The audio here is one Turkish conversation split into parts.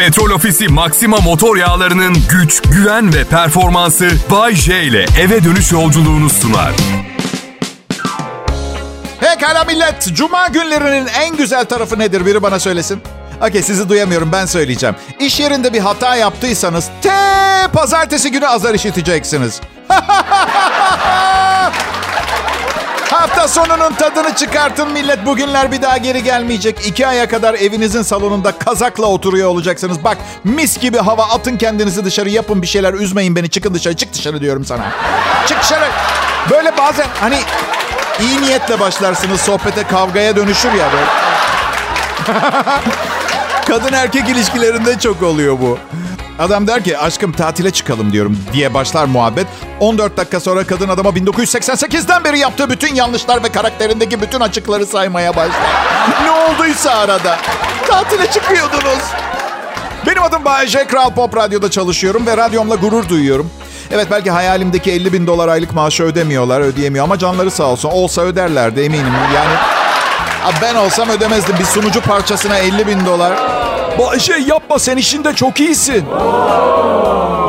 Petrol Ofisi Maxima motor yağlarının güç, güven ve performansı Bay J ile eve dönüş yolculuğunu sunar. Pekala millet. Cuma günlerinin en güzel tarafı nedir? Biri bana söylesin. Okey sizi duyamıyorum ben söyleyeceğim. İş yerinde bir hata yaptıysanız te pazartesi günü azar işiteceksiniz. Hafta sonunun tadını çıkartın millet. Bugünler bir daha geri gelmeyecek. İki aya kadar evinizin salonunda kazakla oturuyor olacaksınız. Bak mis gibi hava atın kendinizi dışarı yapın bir şeyler üzmeyin beni. Çıkın dışarı çık dışarı diyorum sana. Çık dışarı. Böyle bazen hani iyi niyetle başlarsınız sohbete kavgaya dönüşür ya böyle. Kadın erkek ilişkilerinde çok oluyor bu. Adam der ki aşkım tatile çıkalım diyorum diye başlar muhabbet. 14 dakika sonra kadın adama 1988'den beri yaptığı bütün yanlışlar ve karakterindeki bütün açıkları saymaya başlar. ne olduysa arada. Tatile çıkıyordunuz. Benim adım Bayece. Kral Pop Radyo'da çalışıyorum ve radyomla gurur duyuyorum. Evet belki hayalimdeki 50 bin dolar aylık maaşı ödemiyorlar, ödeyemiyor ama canları sağ olsun. Olsa öderlerdi eminim. Yani ben olsam ödemezdim bir sunucu parçasına 50 bin dolar. Bayşe yapma sen işinde çok iyisin.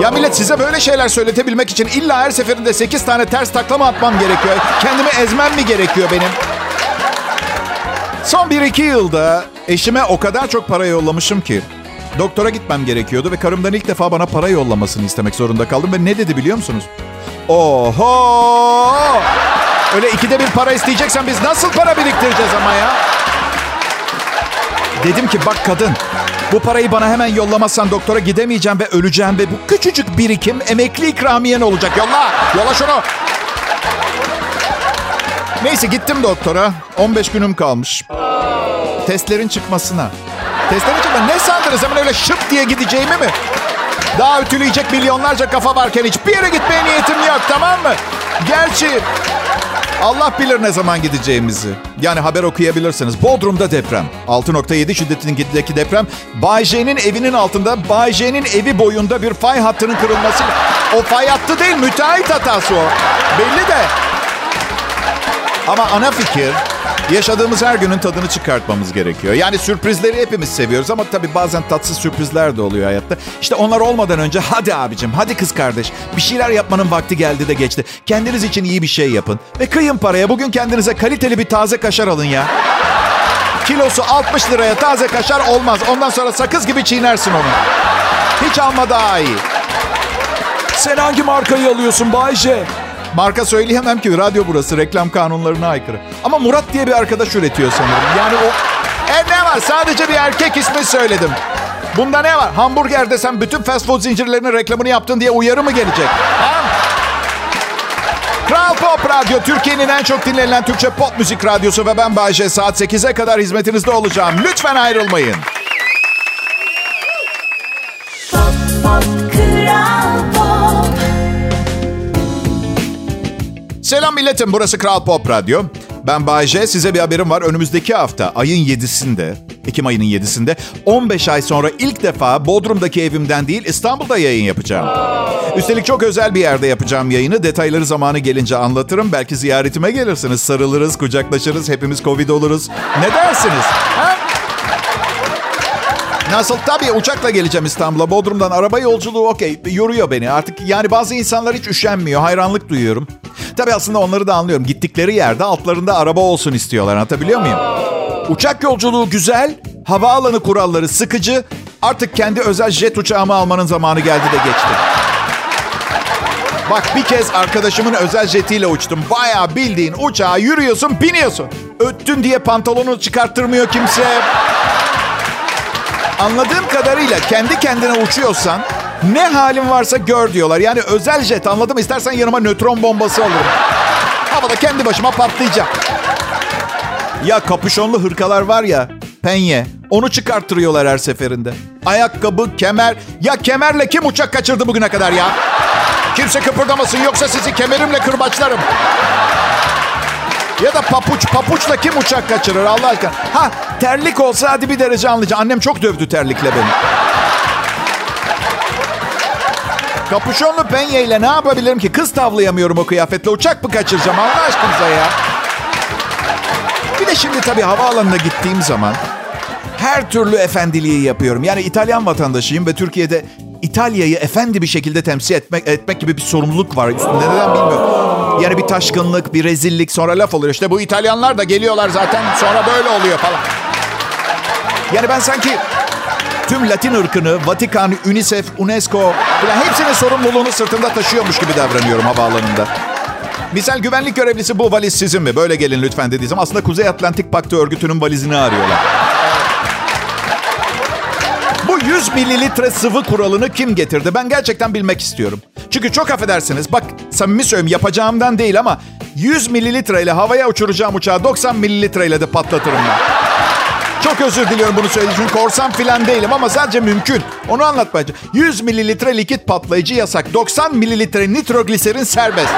Ya millet size böyle şeyler söyletebilmek için illa her seferinde 8 tane ters taklama atmam gerekiyor. Kendimi ezmem mi gerekiyor benim? Son 1-2 yılda eşime o kadar çok para yollamışım ki. Doktora gitmem gerekiyordu ve karımdan ilk defa bana para yollamasını istemek zorunda kaldım. Ve ne dedi biliyor musunuz? Oho! Öyle ikide bir para isteyeceksen biz nasıl para biriktireceğiz ama ya? Dedim ki bak kadın bu parayı bana hemen yollamazsan doktora gidemeyeceğim ve öleceğim ve bu küçücük birikim emekli ikramiyen olacak. Yolla, yolla şunu. Neyse gittim doktora. 15 günüm kalmış. Testlerin çıkmasına. Testlerin çıkmasına. Ne sandınız hemen öyle şıp diye gideceğimi mi? Daha ütüleyecek milyonlarca kafa varken hiçbir yere gitmeye niyetim yok tamam mı? Gerçi Allah bilir ne zaman gideceğimizi. Yani haber okuyabilirsiniz. Bodrum'da deprem. 6.7 şiddetindeki deprem. Bay J'nin evinin altında Bay J'nin evi boyunda bir fay hattının kırılması. O fay hattı değil müteahhit hatası o. Belli de. Ama ana fikir yaşadığımız her günün tadını çıkartmamız gerekiyor. Yani sürprizleri hepimiz seviyoruz ama tabii bazen tatsız sürprizler de oluyor hayatta. İşte onlar olmadan önce hadi abicim, hadi kız kardeş. Bir şeyler yapmanın vakti geldi de geçti. Kendiniz için iyi bir şey yapın. Ve kıyın paraya. Bugün kendinize kaliteli bir taze kaşar alın ya. Kilosu 60 liraya taze kaşar olmaz. Ondan sonra sakız gibi çiğnersin onu. Hiç alma daha iyi. Sen hangi markayı alıyorsun Bayce? Marka söyleyemem ki radyo burası reklam kanunlarına aykırı. Ama Murat diye bir arkadaş üretiyor sanırım. Yani o... E ne var sadece bir erkek ismi söyledim. Bunda ne var? Hamburger desem bütün fast food zincirlerinin reklamını yaptın diye uyarı mı gelecek? Ha? Kral Pop Radyo, Türkiye'nin en çok dinlenilen Türkçe pop müzik radyosu ve ben Bayece saat 8'e kadar hizmetinizde olacağım. Lütfen ayrılmayın. Pop, pop, Kral Pop. Selam milletim, burası Kral Pop Radyo. Ben Bayece, size bir haberim var. Önümüzdeki hafta ayın 7'sinde, Ekim ayının 7'sinde 15 ay sonra ilk defa Bodrum'daki evimden değil İstanbul'da yayın yapacağım. Üstelik çok özel bir yerde yapacağım yayını. Detayları zamanı gelince anlatırım. Belki ziyaretime gelirsiniz. Sarılırız, kucaklaşırız, hepimiz Covid oluruz. Ne dersiniz? Ha? Nasıl? Tabii uçakla geleceğim İstanbul'a. Bodrum'dan araba yolculuğu okey. Yoruyor beni. Artık yani bazı insanlar hiç üşenmiyor. Hayranlık duyuyorum. Tabii aslında onları da anlıyorum. Gittikleri yerde altlarında araba olsun istiyorlar. Anlatabiliyor muyum? Uçak yolculuğu güzel. Havaalanı kuralları sıkıcı. Artık kendi özel jet uçağımı almanın zamanı geldi de geçti. Bak bir kez arkadaşımın özel jetiyle uçtum. Bayağı bildiğin uçağa yürüyorsun, biniyorsun. Öttün diye pantolonu çıkarttırmıyor kimse. Anladığım kadarıyla kendi kendine uçuyorsan ne halin varsa gör diyorlar. Yani özel jet anladım. İstersen yanıma nötron bombası alırım. Havada kendi başıma patlayacağım. Ya kapüşonlu hırkalar var ya penye. Onu çıkarttırıyorlar her seferinde. Ayakkabı, kemer. Ya kemerle kim uçak kaçırdı bugüne kadar ya? Kimse kıpırdamasın yoksa sizi kemerimle kırbaçlarım. Ya da papuç. Papuçla kim uçak kaçırır Allah aşkına? Ha terlik olsa hadi bir derece anlayacağım. Annem çok dövdü terlikle beni. Kapüşonlu penyeyle ne yapabilirim ki? Kız tavlayamıyorum o kıyafetle. Uçak mı kaçıracağım Allah aşkınıza ya? Bir de şimdi tabii havaalanına gittiğim zaman her türlü efendiliği yapıyorum. Yani İtalyan vatandaşıyım ve Türkiye'de İtalya'yı efendi bir şekilde temsil etmek, etmek gibi bir sorumluluk var üstünde. Neden bilmiyorum. Yani bir taşkınlık, bir rezillik sonra laf oluyor. İşte bu İtalyanlar da geliyorlar zaten sonra böyle oluyor falan. Yani ben sanki tüm Latin ırkını, Vatikan, UNICEF, UNESCO falan hepsinin sorumluluğunu sırtımda taşıyormuş gibi davranıyorum havaalanında. Misal güvenlik görevlisi bu valiz sizin mi? Böyle gelin lütfen dediysem aslında Kuzey Atlantik Paktı örgütünün valizini arıyorlar. 100 mililitre sıvı kuralını kim getirdi? Ben gerçekten bilmek istiyorum. Çünkü çok affedersiniz. Bak samimi söylüyorum yapacağımdan değil ama 100 mililitre ile havaya uçuracağım uçağı 90 mililitre ile de patlatırım ben. Çok özür diliyorum bunu söylediğim için. Korsan filan değilim ama sadece mümkün. Onu anlatmaya 100 mililitre likit patlayıcı yasak. 90 mililitre nitrogliserin serbest.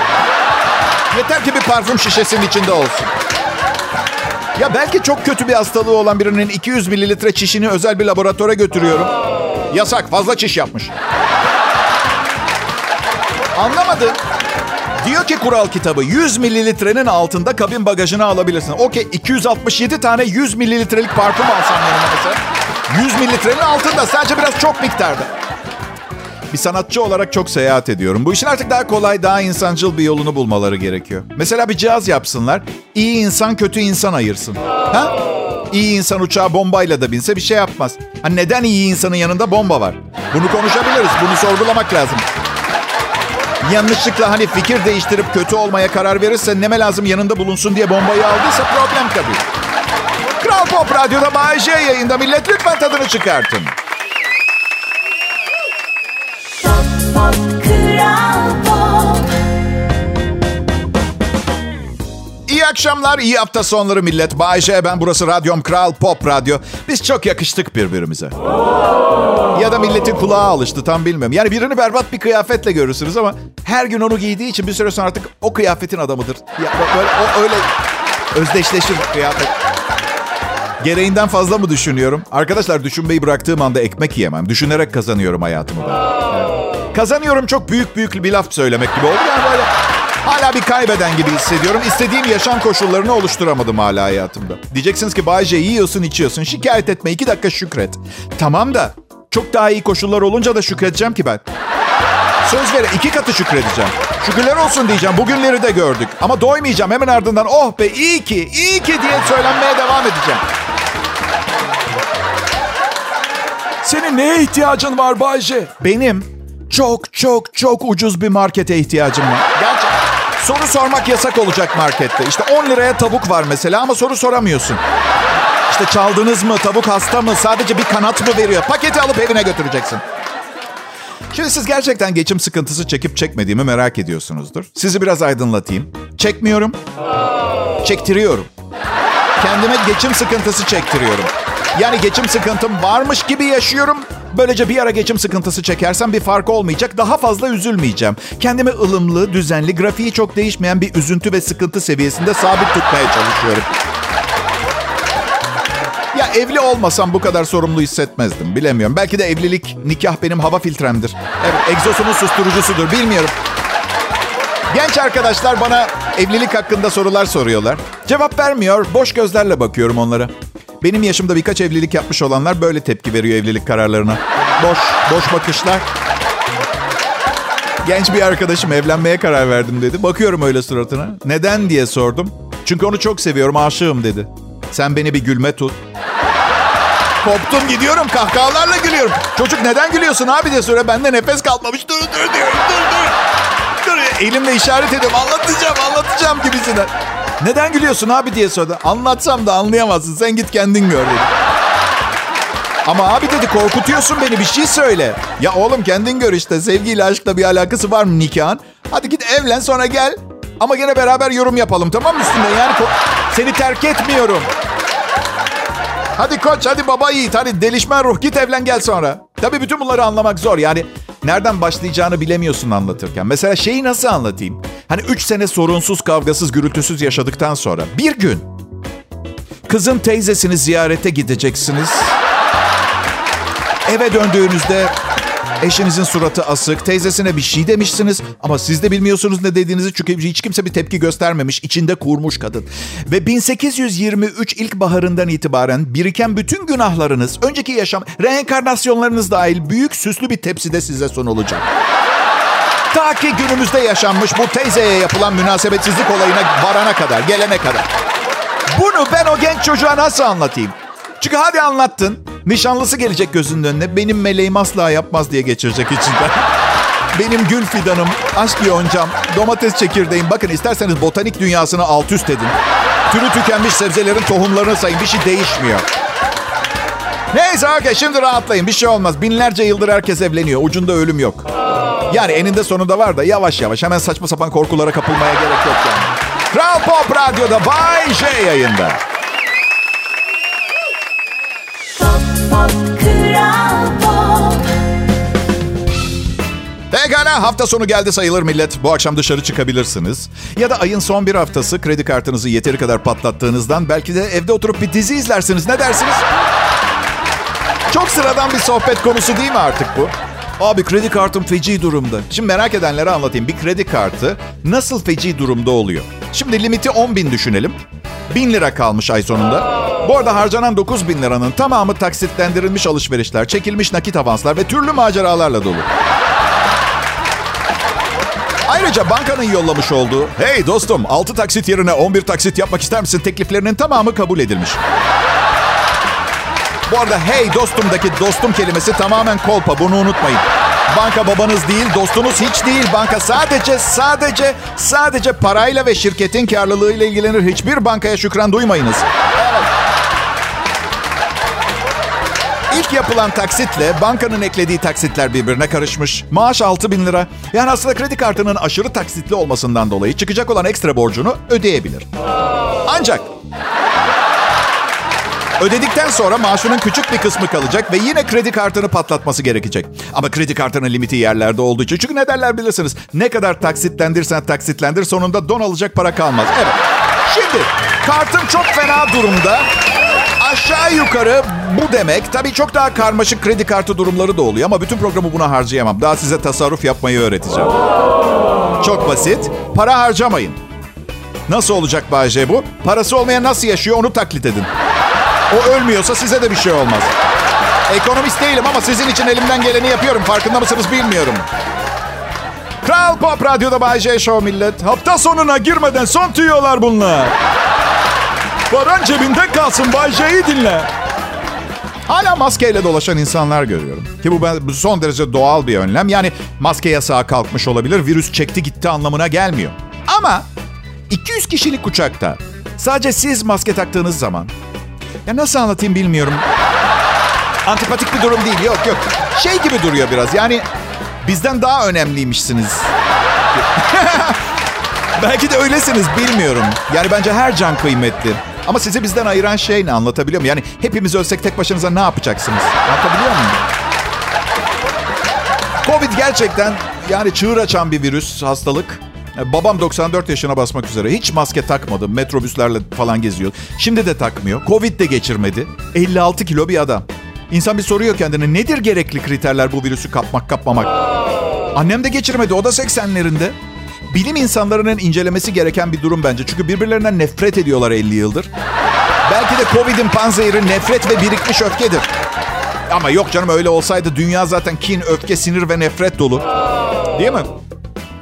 Yeter ki bir parfüm şişesinin içinde olsun. Ya belki çok kötü bir hastalığı olan birinin 200 mililitre çişini özel bir laboratuvara götürüyorum. Yasak, fazla çiş yapmış. Anlamadım. Diyor ki kural kitabı 100 mililitrenin altında kabin bagajına alabilirsin. Okey 267 tane 100 mililitrelik parfüm alsam yanıma mesela. 100 mililitrenin altında sadece biraz çok miktarda. Bir sanatçı olarak çok seyahat ediyorum. Bu işin artık daha kolay, daha insancıl bir yolunu bulmaları gerekiyor. Mesela bir cihaz yapsınlar. İyi insan kötü insan ayırsın. Ha? İyi insan uçağa bombayla da binse bir şey yapmaz. Ha neden iyi insanın yanında bomba var? Bunu konuşabiliriz. Bunu sorgulamak lazım. Yanlışlıkla hani fikir değiştirip kötü olmaya karar verirse neme lazım yanında bulunsun diye bombayı aldıysa problem tabii. Kral Pop Radyo'da Bay J yayında millet lütfen tadını çıkartın. Pop, pop, Kral akşamlar, iyi hafta sonları millet. Bay J, ben burası Radyom Kral Pop Radyo. Biz çok yakıştık birbirimize. Ya da milletin kulağı alıştı tam bilmiyorum. Yani birini berbat bir kıyafetle görürsünüz ama her gün onu giydiği için bir süre sonra artık o kıyafetin adamıdır. Ya, böyle, o öyle özdeşleşir kıyafet. Gereğinden fazla mı düşünüyorum? Arkadaşlar düşünmeyi bıraktığım anda ekmek yiyemem. Düşünerek kazanıyorum hayatımı ben. Evet. Kazanıyorum çok büyük büyük bir laf söylemek gibi oldu. Yani böyle hala bir kaybeden gibi hissediyorum. İstediğim yaşam koşullarını oluşturamadım hala hayatımda. Diyeceksiniz ki Bayce yiyorsun içiyorsun. Şikayet etme iki dakika şükret. Tamam da çok daha iyi koşullar olunca da şükredeceğim ki ben. Söz vere iki katı şükredeceğim. Şükürler olsun diyeceğim. Bugünleri de gördük. Ama doymayacağım. Hemen ardından oh be iyi ki, iyi ki diye söylenmeye devam edeceğim. Senin neye ihtiyacın var Bayce? Benim çok çok çok ucuz bir markete ihtiyacım var. Gerçekten. Soru sormak yasak olacak markette. İşte 10 liraya tavuk var mesela ama soru soramıyorsun. İşte çaldınız mı, tavuk hasta mı, sadece bir kanat mı veriyor? Paketi alıp evine götüreceksin. Şimdi siz gerçekten geçim sıkıntısı çekip çekmediğimi merak ediyorsunuzdur. Sizi biraz aydınlatayım. Çekmiyorum. Çektiriyorum. Kendime geçim sıkıntısı çektiriyorum. Yani geçim sıkıntım varmış gibi yaşıyorum. Böylece bir ara geçim sıkıntısı çekersem bir fark olmayacak. Daha fazla üzülmeyeceğim. Kendimi ılımlı, düzenli, grafiği çok değişmeyen bir üzüntü ve sıkıntı seviyesinde sabit tutmaya çalışıyorum. Ya evli olmasam bu kadar sorumlu hissetmezdim. Bilemiyorum. Belki de evlilik, nikah benim hava filtremdir. Evet, egzosumun susturucusudur. Bilmiyorum. Genç arkadaşlar bana evlilik hakkında sorular soruyorlar. Cevap vermiyor. Boş gözlerle bakıyorum onlara. Benim yaşımda birkaç evlilik yapmış olanlar böyle tepki veriyor evlilik kararlarına. Boş, boş bakışlar. Genç bir arkadaşım evlenmeye karar verdim dedi. Bakıyorum öyle suratına. Neden diye sordum. Çünkü onu çok seviyorum, aşığım dedi. Sen beni bir gülme tut. Koptum gidiyorum kahkahalarla gülüyorum. Çocuk neden gülüyorsun abi diye soruyor. Bende nefes kalmamış. Dur dur diyorum dur dur. Dur elimle işaret ediyorum. Anlatacağım anlatacağım gibisinden. Neden gülüyorsun abi diye sordu. Anlatsam da anlayamazsın. Sen git kendin gör dedi. Ama abi dedi korkutuyorsun beni bir şey söyle. Ya oğlum kendin gör işte sevgiyle aşkla bir alakası var mı nikahın? Hadi git evlen sonra gel. Ama gene beraber yorum yapalım tamam mı üstünde? Yani seni terk etmiyorum. Hadi koç, hadi baba yiğit, hadi delişmen ruh git evlen gel sonra. Tabii bütün bunları anlamak zor. Yani nereden başlayacağını bilemiyorsun anlatırken. Mesela şeyi nasıl anlatayım? Hani üç sene sorunsuz, kavgasız, gürültüsüz yaşadıktan sonra bir gün kızın teyzesini ziyarete gideceksiniz. Eve döndüğünüzde Eşinizin suratı asık, teyzesine bir şey demişsiniz ama siz de bilmiyorsunuz ne dediğinizi çünkü hiç kimse bir tepki göstermemiş, içinde kurmuş kadın. Ve 1823 ilkbaharından itibaren biriken bütün günahlarınız, önceki yaşam, reenkarnasyonlarınız dahil büyük süslü bir tepside size sunulacak. Ta ki günümüzde yaşanmış bu teyzeye yapılan münasebetsizlik olayına varana kadar, gelene kadar. Bunu ben o genç çocuğa nasıl anlatayım? Çünkü hadi anlattın. Nişanlısı gelecek gözünün önüne. Benim meleğim asla yapmaz diye geçirecek içinden. Benim gül fidanım, aşk yoncam, domates çekirdeğim. Bakın isterseniz botanik dünyasını alt üst edin. Türü tükenmiş sebzelerin tohumlarını sayın. Bir şey değişmiyor. Neyse okey şimdi rahatlayın. Bir şey olmaz. Binlerce yıldır herkes evleniyor. Ucunda ölüm yok. Yani eninde sonunda var da yavaş yavaş. Hemen saçma sapan korkulara kapılmaya gerek yok yani. Kral Pop Radyo'da Bay J yayında. Pop Pop Kral Pop Pekala hafta sonu geldi sayılır millet. Bu akşam dışarı çıkabilirsiniz. Ya da ayın son bir haftası kredi kartınızı yeteri kadar patlattığınızdan belki de evde oturup bir dizi izlersiniz. Ne dersiniz? Çok sıradan bir sohbet konusu değil mi artık bu? Abi kredi kartım feci durumda. Şimdi merak edenlere anlatayım. Bir kredi kartı nasıl feci durumda oluyor? Şimdi limiti 10 bin düşünelim. 1000 lira kalmış ay sonunda. Bu arada harcanan 9 bin liranın tamamı taksitlendirilmiş alışverişler, çekilmiş nakit avanslar ve türlü maceralarla dolu. Ayrıca bankanın yollamış olduğu hey dostum 6 taksit yerine 11 taksit yapmak ister misin tekliflerinin tamamı kabul edilmiş. Bu arada hey dostumdaki dostum kelimesi tamamen kolpa bunu unutmayın. Banka babanız değil, dostunuz hiç değil. Banka sadece, sadece, sadece parayla ve şirketin karlılığıyla ilgilenir. Hiçbir bankaya şükran duymayınız. İlk yapılan taksitle bankanın eklediği taksitler birbirine karışmış. Maaş 6 bin lira. Yani aslında kredi kartının aşırı taksitli olmasından dolayı çıkacak olan ekstra borcunu ödeyebilir. Ancak Ödedikten sonra maaşının küçük bir kısmı kalacak ve yine kredi kartını patlatması gerekecek. Ama kredi kartının limiti yerlerde olduğu için. Çünkü ne derler bilirsiniz. Ne kadar taksitlendirsen taksitlendir sonunda don alacak para kalmaz. Evet. Şimdi kartım çok fena durumda. Aşağı yukarı bu demek. Tabii çok daha karmaşık kredi kartı durumları da oluyor ama bütün programı buna harcayamam. Daha size tasarruf yapmayı öğreteceğim. Çok basit. Para harcamayın. Nasıl olacak Bayce bu? Parası olmayan nasıl yaşıyor onu taklit edin. O ölmüyorsa size de bir şey olmaz. Ekonomist değilim ama sizin için elimden geleni yapıyorum. Farkında mısınız bilmiyorum. Kral Pop Radyo'da Bay J Show millet. Hafta sonuna girmeden son tüyolar bunlar. Paran cebinde kalsın Bay J'yi dinle. Hala maskeyle dolaşan insanlar görüyorum. Ki bu, son derece doğal bir önlem. Yani maske yasağı kalkmış olabilir. Virüs çekti gitti anlamına gelmiyor. Ama 200 kişilik uçakta sadece siz maske taktığınız zaman ya nasıl anlatayım bilmiyorum. Antipatik bir durum değil. Yok yok. Şey gibi duruyor biraz. Yani bizden daha önemliymişsiniz. Belki de öylesiniz bilmiyorum. Yani bence her can kıymetli. Ama sizi bizden ayıran şey ne anlatabiliyor muyum? Yani hepimiz ölsek tek başınıza ne yapacaksınız? Anlatabiliyor muyum? Covid gerçekten yani çığır açan bir virüs, hastalık. Babam 94 yaşına basmak üzere. Hiç maske takmadı. Metrobüslerle falan geziyor. Şimdi de takmıyor. Covid de geçirmedi. 56 kilo bir adam. İnsan bir soruyor kendine nedir gerekli kriterler bu virüsü kapmak kapmamak? Annem de geçirmedi. O da 80'lerinde. Bilim insanlarının incelemesi gereken bir durum bence. Çünkü birbirlerinden nefret ediyorlar 50 yıldır. Belki de Covid'in panzehiri nefret ve birikmiş öfkedir. Ama yok canım öyle olsaydı dünya zaten kin, öfke, sinir ve nefret dolu. Değil mi?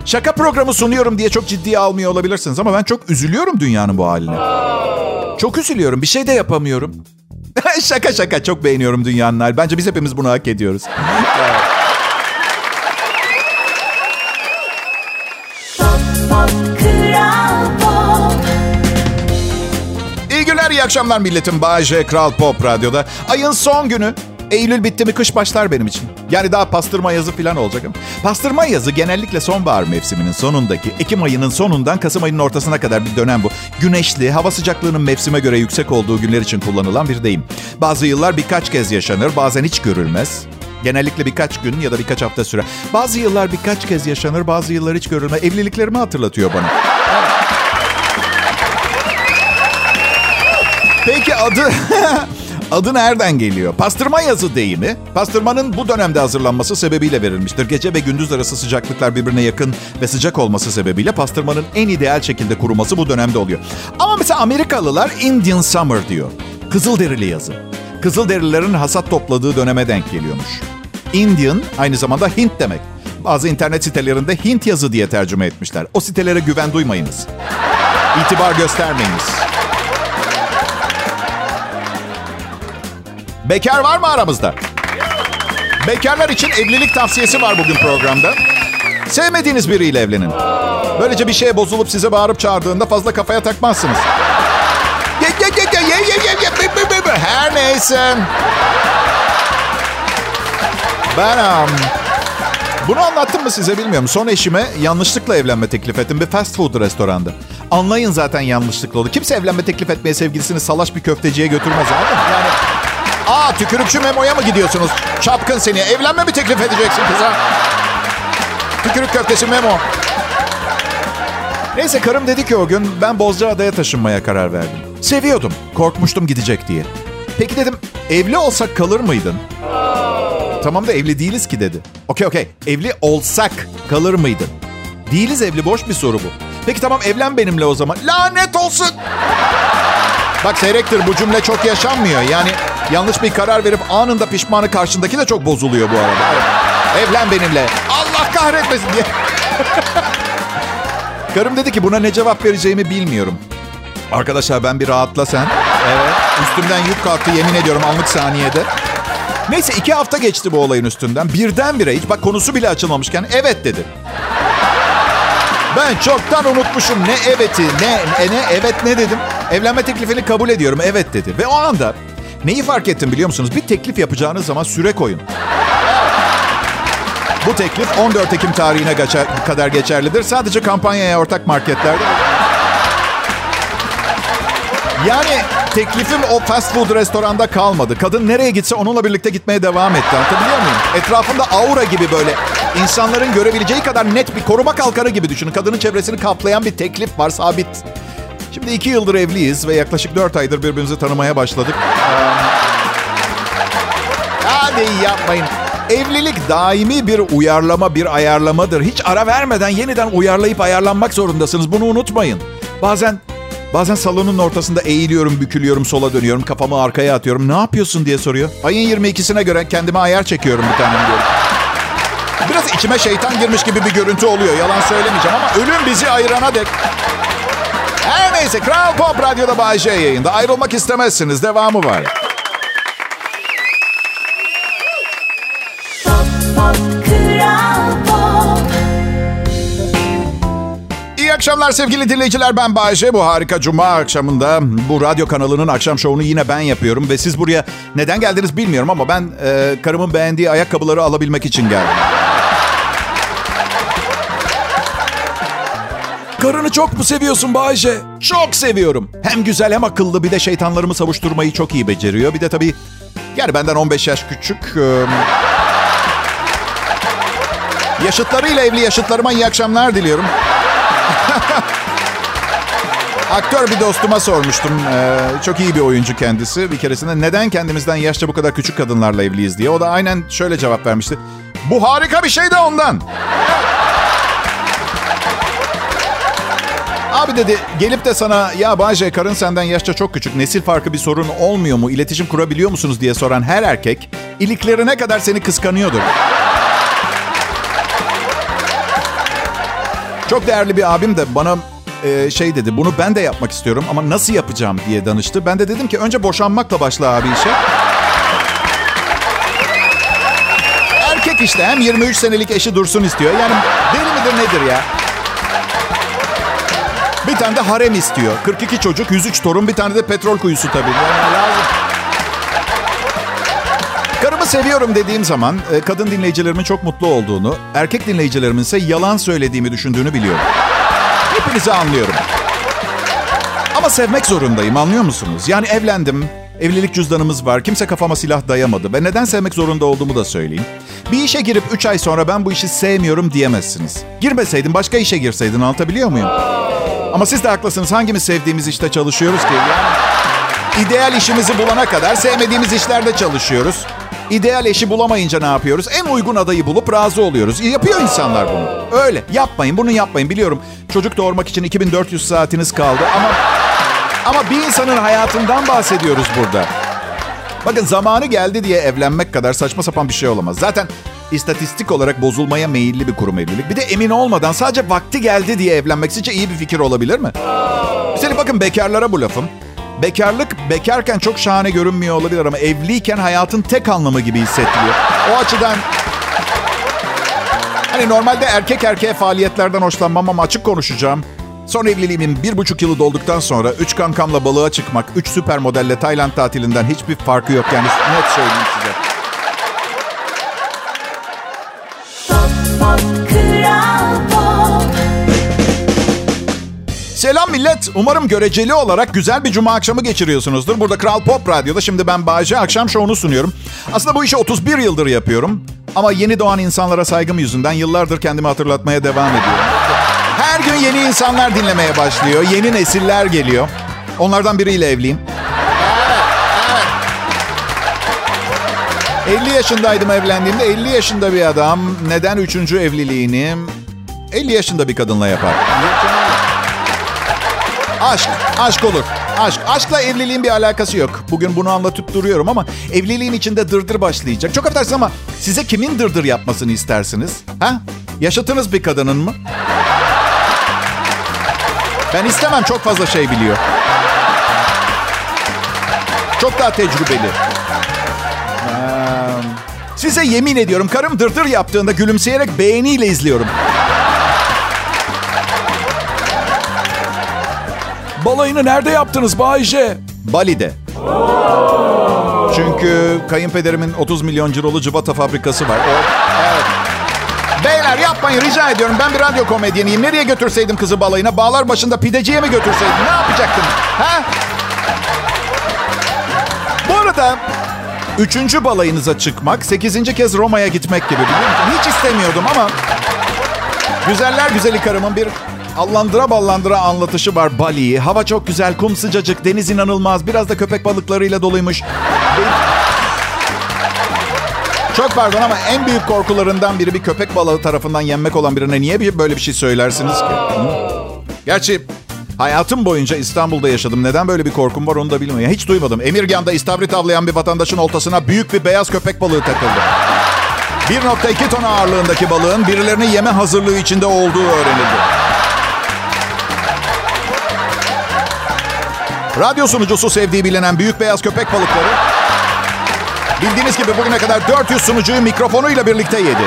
Şaka programı sunuyorum diye çok ciddiye almıyor olabilirsiniz ama ben çok üzülüyorum dünyanın bu haline. Çok üzülüyorum. Bir şey de yapamıyorum. şaka şaka çok beğeniyorum dünyanın hali. Bence biz hepimiz bunu hak ediyoruz. İyi günler, iyi akşamlar milletim. J, Kral Pop Radyo'da. Ayın son günü. Eylül bitti mi kış başlar benim için. Yani daha pastırma yazı falan olacak ama. Pastırma yazı genellikle sonbahar mevsiminin sonundaki Ekim ayının sonundan Kasım ayının ortasına kadar bir dönem bu. Güneşli, hava sıcaklığının mevsime göre yüksek olduğu günler için kullanılan bir deyim. Bazı yıllar birkaç kez yaşanır, bazen hiç görülmez. Genellikle birkaç gün ya da birkaç hafta süre. Bazı yıllar birkaç kez yaşanır, bazı yıllar hiç görülmez. Evliliklerimi hatırlatıyor bana. Peki adı Adı nereden geliyor? Pastırma yazı deyimi, pastırmanın bu dönemde hazırlanması sebebiyle verilmiştir. Gece ve gündüz arası sıcaklıklar birbirine yakın ve sıcak olması sebebiyle pastırmanın en ideal şekilde kuruması bu dönemde oluyor. Ama mesela Amerikalılar Indian Summer diyor. Kızılderili yazı. Kızılderililerin hasat topladığı döneme denk geliyormuş. Indian aynı zamanda Hint demek. Bazı internet sitelerinde Hint yazı diye tercüme etmişler. O sitelere güven duymayınız. İtibar göstermeyiniz. Bekar var mı aramızda? Bekarlar için evlilik tavsiyesi var bugün programda. Sevmediğiniz biriyle evlenin. Böylece bir şeye bozulup size bağırıp çağırdığında fazla kafaya takmazsınız. Her neyse. Ben um, bunu anlattım mı size bilmiyorum. Son eşime yanlışlıkla evlenme teklif ettim bir fast food restoranda. Anlayın zaten yanlışlıkla oldu. Kimse evlenme teklif etmeye sevgilisini salaş bir köfteciye götürmez abi. Yani Aa tükürükçü Memo'ya mı gidiyorsunuz? Çapkın seni. Evlenme mi teklif edeceksin kıza? Tükürük köftesi Memo. Neyse karım dedi ki o gün ben Bozcaada'ya taşınmaya karar verdim. Seviyordum. Korkmuştum gidecek diye. Peki dedim evli olsak kalır mıydın? Tamam da evli değiliz ki dedi. Okey okey. Evli olsak kalır mıydın? Değiliz evli boş bir soru bu. Peki tamam evlen benimle o zaman. Lanet olsun. Bak seyrektir bu cümle çok yaşanmıyor. Yani yanlış bir karar verip anında pişmanı karşındaki de çok bozuluyor bu arada. Evlen benimle. Allah kahretmesin diye. Karım dedi ki buna ne cevap vereceğimi bilmiyorum. Arkadaşlar ben bir rahatla sen. Evet. Üstümden yük kalktı yemin ediyorum anlık saniyede. Neyse iki hafta geçti bu olayın üstünden. Birdenbire hiç bak konusu bile açılmamışken evet dedi. Ben çoktan unutmuşum ne eveti ne, e, ne evet ne dedim. Evlenme teklifini kabul ediyorum evet dedi. Ve o anda neyi fark ettim biliyor musunuz? Bir teklif yapacağınız zaman süre koyun. Bu teklif 14 Ekim tarihine geçer, kadar geçerlidir. Sadece kampanyaya ortak marketlerde. Yani teklifim o fast food restoranda kalmadı. Kadın nereye gitse onunla birlikte gitmeye devam etti. Anlatabiliyor muyum? Etrafında aura gibi böyle insanların görebileceği kadar net bir koruma kalkanı gibi düşünün. Kadının çevresini kaplayan bir teklif var sabit. Şimdi iki yıldır evliyiz ve yaklaşık dört aydır birbirimizi tanımaya başladık. Hadi yapmayın. Evlilik daimi bir uyarlama, bir ayarlamadır. Hiç ara vermeden yeniden uyarlayıp ayarlanmak zorundasınız. Bunu unutmayın. Bazen bazen salonun ortasında eğiliyorum, bükülüyorum, sola dönüyorum, kafamı arkaya atıyorum. Ne yapıyorsun diye soruyor. Ayın 22'sine göre kendime ayar çekiyorum bir tanem diyorum. Biraz içime şeytan girmiş gibi bir görüntü oluyor. Yalan söylemeyeceğim ama ölüm bizi ayırana dek. Her neyse Kral Pop Radyo'da Bay J yayında. Ayrılmak istemezsiniz. Devamı var. Pop, pop, Pop. İyi akşamlar sevgili dinleyiciler. Ben Bayece. Bu harika cuma akşamında bu radyo kanalının akşam şovunu yine ben yapıyorum. Ve siz buraya neden geldiniz bilmiyorum ama ben e, karımın beğendiği ayakkabıları alabilmek için geldim. Karını çok mu seviyorsun Bayece? Çok seviyorum. Hem güzel hem akıllı bir de şeytanlarımı savuşturmayı çok iyi beceriyor. Bir de tabii yani benden 15 yaş küçük. e, yaşıtlarıyla evli yaşıtlarıma iyi akşamlar diliyorum. Aktör bir dostuma sormuştum. Ee, çok iyi bir oyuncu kendisi. Bir keresinde neden kendimizden yaşça bu kadar küçük kadınlarla evliyiz diye. O da aynen şöyle cevap vermişti. Bu harika bir şey de ondan. Abi dedi gelip de sana ya Bayce karın senden yaşça çok küçük nesil farkı bir sorun olmuyor mu? İletişim kurabiliyor musunuz diye soran her erkek iliklerine kadar seni kıskanıyordur. Çok değerli bir abim de bana e, şey dedi. Bunu ben de yapmak istiyorum ama nasıl yapacağım diye danıştı. Ben de dedim ki önce boşanmakla başla abi işe. Erkek işte hem 23 senelik eşi dursun istiyor. Yani deli midir nedir ya? Bir tane de harem istiyor. 42 çocuk, 103 torun, bir tane de petrol kuyusu tabii. Yani lazım. Karımı seviyorum dediğim zaman e, kadın dinleyicilerimin çok mutlu olduğunu, erkek dinleyicilerimin ise yalan söylediğimi düşündüğünü biliyorum. Hepinizi anlıyorum. Ama sevmek zorundayım anlıyor musunuz? Yani evlendim, evlilik cüzdanımız var, kimse kafama silah dayamadı. Ve neden sevmek zorunda olduğumu da söyleyeyim. Bir işe girip 3 ay sonra ben bu işi sevmiyorum diyemezsiniz. Girmeseydin başka işe girseydin anlatabiliyor muyum? Ama siz de haklısınız. Hangimiz sevdiğimiz işte çalışıyoruz ki? Yani İdeal işimizi bulana kadar sevmediğimiz işlerde çalışıyoruz. İdeal eşi bulamayınca ne yapıyoruz? En uygun adayı bulup razı oluyoruz. Yapıyor insanlar bunu. Öyle. Yapmayın, bunu yapmayın. Biliyorum çocuk doğurmak için 2400 saatiniz kaldı ama ama bir insanın hayatından bahsediyoruz burada. Bakın zamanı geldi diye evlenmek kadar saçma sapan bir şey olamaz. Zaten istatistik olarak bozulmaya meyilli bir kurum evlilik. Bir de emin olmadan sadece vakti geldi diye evlenmek sizce iyi bir fikir olabilir mi? Üstelik bakın bekarlara bu lafım. Bekarlık bekarken çok şahane görünmüyor olabilir ama evliyken hayatın tek anlamı gibi hissettiriyor. O açıdan hani normalde erkek erkeğe faaliyetlerden hoşlanmam ama açık konuşacağım. Son evliliğimin bir buçuk yılı dolduktan sonra üç kankamla balığa çıkmak, üç süper modelle Tayland tatilinden hiçbir farkı yok. Yani net söyleyeyim size. Selam millet. Umarım göreceli olarak güzel bir cuma akşamı geçiriyorsunuzdur. Burada Kral Pop Radyo'da şimdi ben Bayece akşam şovunu sunuyorum. Aslında bu işi 31 yıldır yapıyorum. Ama yeni doğan insanlara saygım yüzünden yıllardır kendimi hatırlatmaya devam ediyorum. Her gün yeni insanlar dinlemeye başlıyor. Yeni nesiller geliyor. Onlardan biriyle evliyim. 50 yaşındaydım evlendiğimde. 50 yaşında bir adam neden 3. evliliğini 50 yaşında bir kadınla yapar? Aşk, aşk olur. Aşk. Aşkla evliliğin bir alakası yok. Bugün bunu anlatıp duruyorum ama evliliğin içinde dırdır başlayacak. Çok affedersiniz ama size kimin dırdır yapmasını istersiniz? Ha? Yaşatınız bir kadının mı? Ben istemem çok fazla şey biliyor. Çok daha tecrübeli. Size yemin ediyorum karım dırdır yaptığında gülümseyerek beğeniyle izliyorum. Balayını nerede yaptınız Bayce? Bali'de. Çünkü kayınpederimin 30 milyon cirolu cıvata fabrikası var. O, evet. Beyler yapmayın rica ediyorum. Ben bir radyo komedyeniyim. Nereye götürseydim kızı balayına? Bağlar başında pideciye mi götürseydim? Ne yapacaktım? Ha? Bu arada üçüncü balayınıza çıkmak, sekizinci kez Roma'ya gitmek gibi biliyor musun? Hiç istemiyordum ama güzeller güzeli karımın bir allandıra ballandıra anlatışı var Bali'yi. Hava çok güzel, kum sıcacık, deniz inanılmaz. Biraz da köpek balıklarıyla doluymuş. Çok pardon ama en büyük korkularından biri bir köpek balığı tarafından yenmek olan birine niye böyle bir şey söylersiniz ki? Gerçi hayatım boyunca İstanbul'da yaşadım. Neden böyle bir korkum var onu da bilmiyorum. Hiç duymadım. Emirgan'da istavrit avlayan bir vatandaşın oltasına büyük bir beyaz köpek balığı takıldı. 1.2 ton ağırlığındaki balığın birilerini yeme hazırlığı içinde olduğu öğrenildi. Radyo sunucusu sevdiği bilinen büyük beyaz köpek balıkları bildiğiniz gibi bugüne kadar 400 sunucuyu mikrofonuyla birlikte yedi.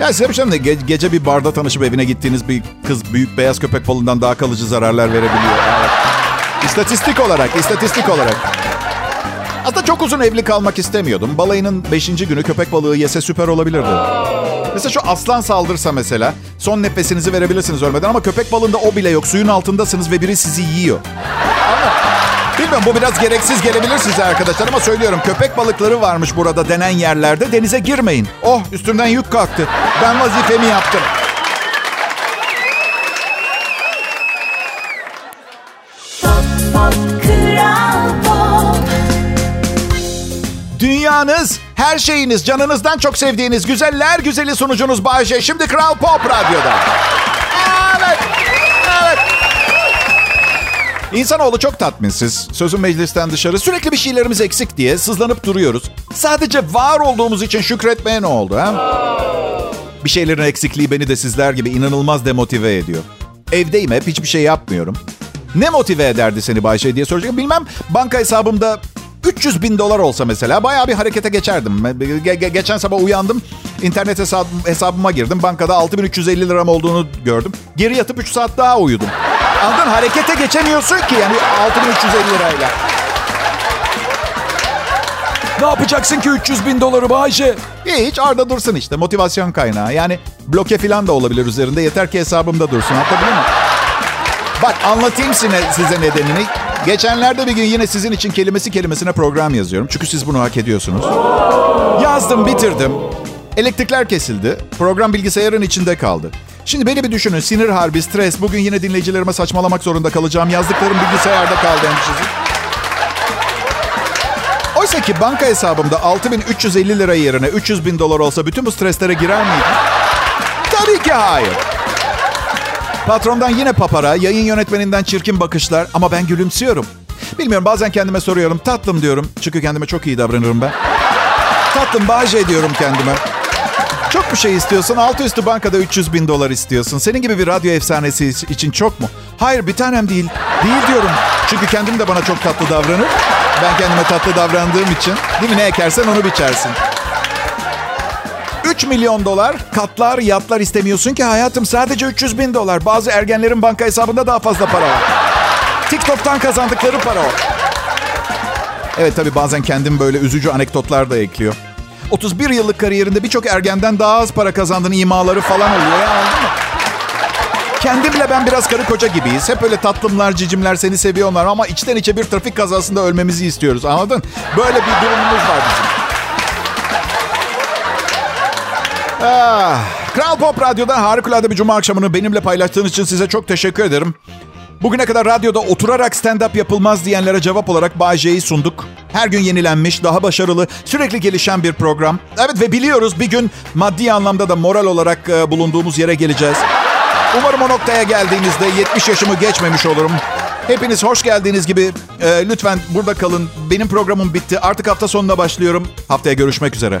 Ya size bir şey mi? Ge- gece bir barda tanışıp evine gittiğiniz bir kız büyük beyaz köpek balığından daha kalıcı zararlar verebiliyor. Evet. İstatistik olarak, istatistik olarak. Aslında çok uzun evli kalmak istemiyordum. Balayının 5. günü köpek balığı yese süper olabilirdi. Mesela şu aslan saldırsa mesela son nefesinizi verebilirsiniz ölmeden ama köpek balığında o bile yok. Suyun altındasınız ve biri sizi yiyor. Bilmiyorum bu biraz gereksiz gelebilir size arkadaşlar ama söylüyorum köpek balıkları varmış burada denen yerlerde denize girmeyin. Oh üstümden yük kalktı. Ben vazifemi yaptım. Dünyanız, her şeyiniz, canınızdan çok sevdiğiniz güzeller güzeli sunucunuz Bayece. Şimdi Kral Pop Radyo'da. Evet, evet. İnsanoğlu çok tatminsiz. Sözün meclisten dışarı sürekli bir şeylerimiz eksik diye sızlanıp duruyoruz. Sadece var olduğumuz için şükretmeye ne oldu ha? Bir şeylerin eksikliği beni de sizler gibi inanılmaz demotive ediyor. Evdeyim hep hiçbir şey yapmıyorum. Ne motive ederdi seni Bayşe diye soracak. Bilmem banka hesabımda 300 bin dolar olsa mesela bayağı bir harekete geçerdim. Ge- ge- geçen sabah uyandım. internet hesabım, hesabıma girdim. Bankada 6350 liram olduğunu gördüm. Geri yatıp 3 saat daha uyudum. Anladın? Harekete geçemiyorsun ki yani 6350 lirayla. Ne yapacaksın ki 300 bin doları Bayce? Hiç Arda dursun işte motivasyon kaynağı. Yani bloke falan da olabilir üzerinde. Yeter ki hesabımda dursun. Anlatabiliyor muyum? Bak anlatayım size, size nedenini. Geçenlerde bir gün yine sizin için kelimesi kelimesine program yazıyorum. Çünkü siz bunu hak ediyorsunuz. Yazdım, bitirdim. Elektrikler kesildi. Program bilgisayarın içinde kaldı. Şimdi beni bir düşünün. Sinir harbi, stres. Bugün yine dinleyicilerime saçmalamak zorunda kalacağım. Yazdıklarım bilgisayarda kaldı endişesi. Oysa ki banka hesabımda 6350 lira yerine 300 bin dolar olsa bütün bu streslere girer miydim? Tabii ki hayır. Patrondan yine papara, yayın yönetmeninden çirkin bakışlar ama ben gülümsüyorum. Bilmiyorum bazen kendime soruyorum. Tatlım diyorum. Çünkü kendime çok iyi davranırım ben. Tatlım Bahçe diyorum kendime. Çok bir şey istiyorsun. Altı üstü bankada 300 bin dolar istiyorsun. Senin gibi bir radyo efsanesi için çok mu? Hayır bir tanem değil. Değil diyorum. Çünkü kendim de bana çok tatlı davranır. Ben kendime tatlı davrandığım için. Değil mi? Ne ekersen onu biçersin. 3 milyon dolar katlar yatlar istemiyorsun ki hayatım sadece 300 bin dolar. Bazı ergenlerin banka hesabında daha fazla para var. TikTok'tan kazandıkları para o. Evet tabii bazen kendim böyle üzücü anekdotlar da ekliyor. 31 yıllık kariyerinde birçok ergenden daha az para kazandığın imaları falan oluyor ya anladın? Kendimle ben biraz karı koca gibiyiz. Hep öyle tatlımlar, cicimler seni seviyorlar ama içten içe bir trafik kazasında ölmemizi istiyoruz. Anladın? Böyle bir durumumuz var bizim. Ah, Kral Pop Radyo'da harikulade bir cuma akşamını benimle paylaştığınız için size çok teşekkür ederim. Bugüne kadar radyoda oturarak stand-up yapılmaz diyenlere cevap olarak Bay sunduk. Her gün yenilenmiş, daha başarılı, sürekli gelişen bir program. Evet ve biliyoruz bir gün maddi anlamda da moral olarak e, bulunduğumuz yere geleceğiz. Umarım o noktaya geldiğinizde 70 yaşımı geçmemiş olurum. Hepiniz hoş geldiğiniz gibi e, lütfen burada kalın. Benim programım bitti. Artık hafta sonuna başlıyorum. Haftaya görüşmek üzere.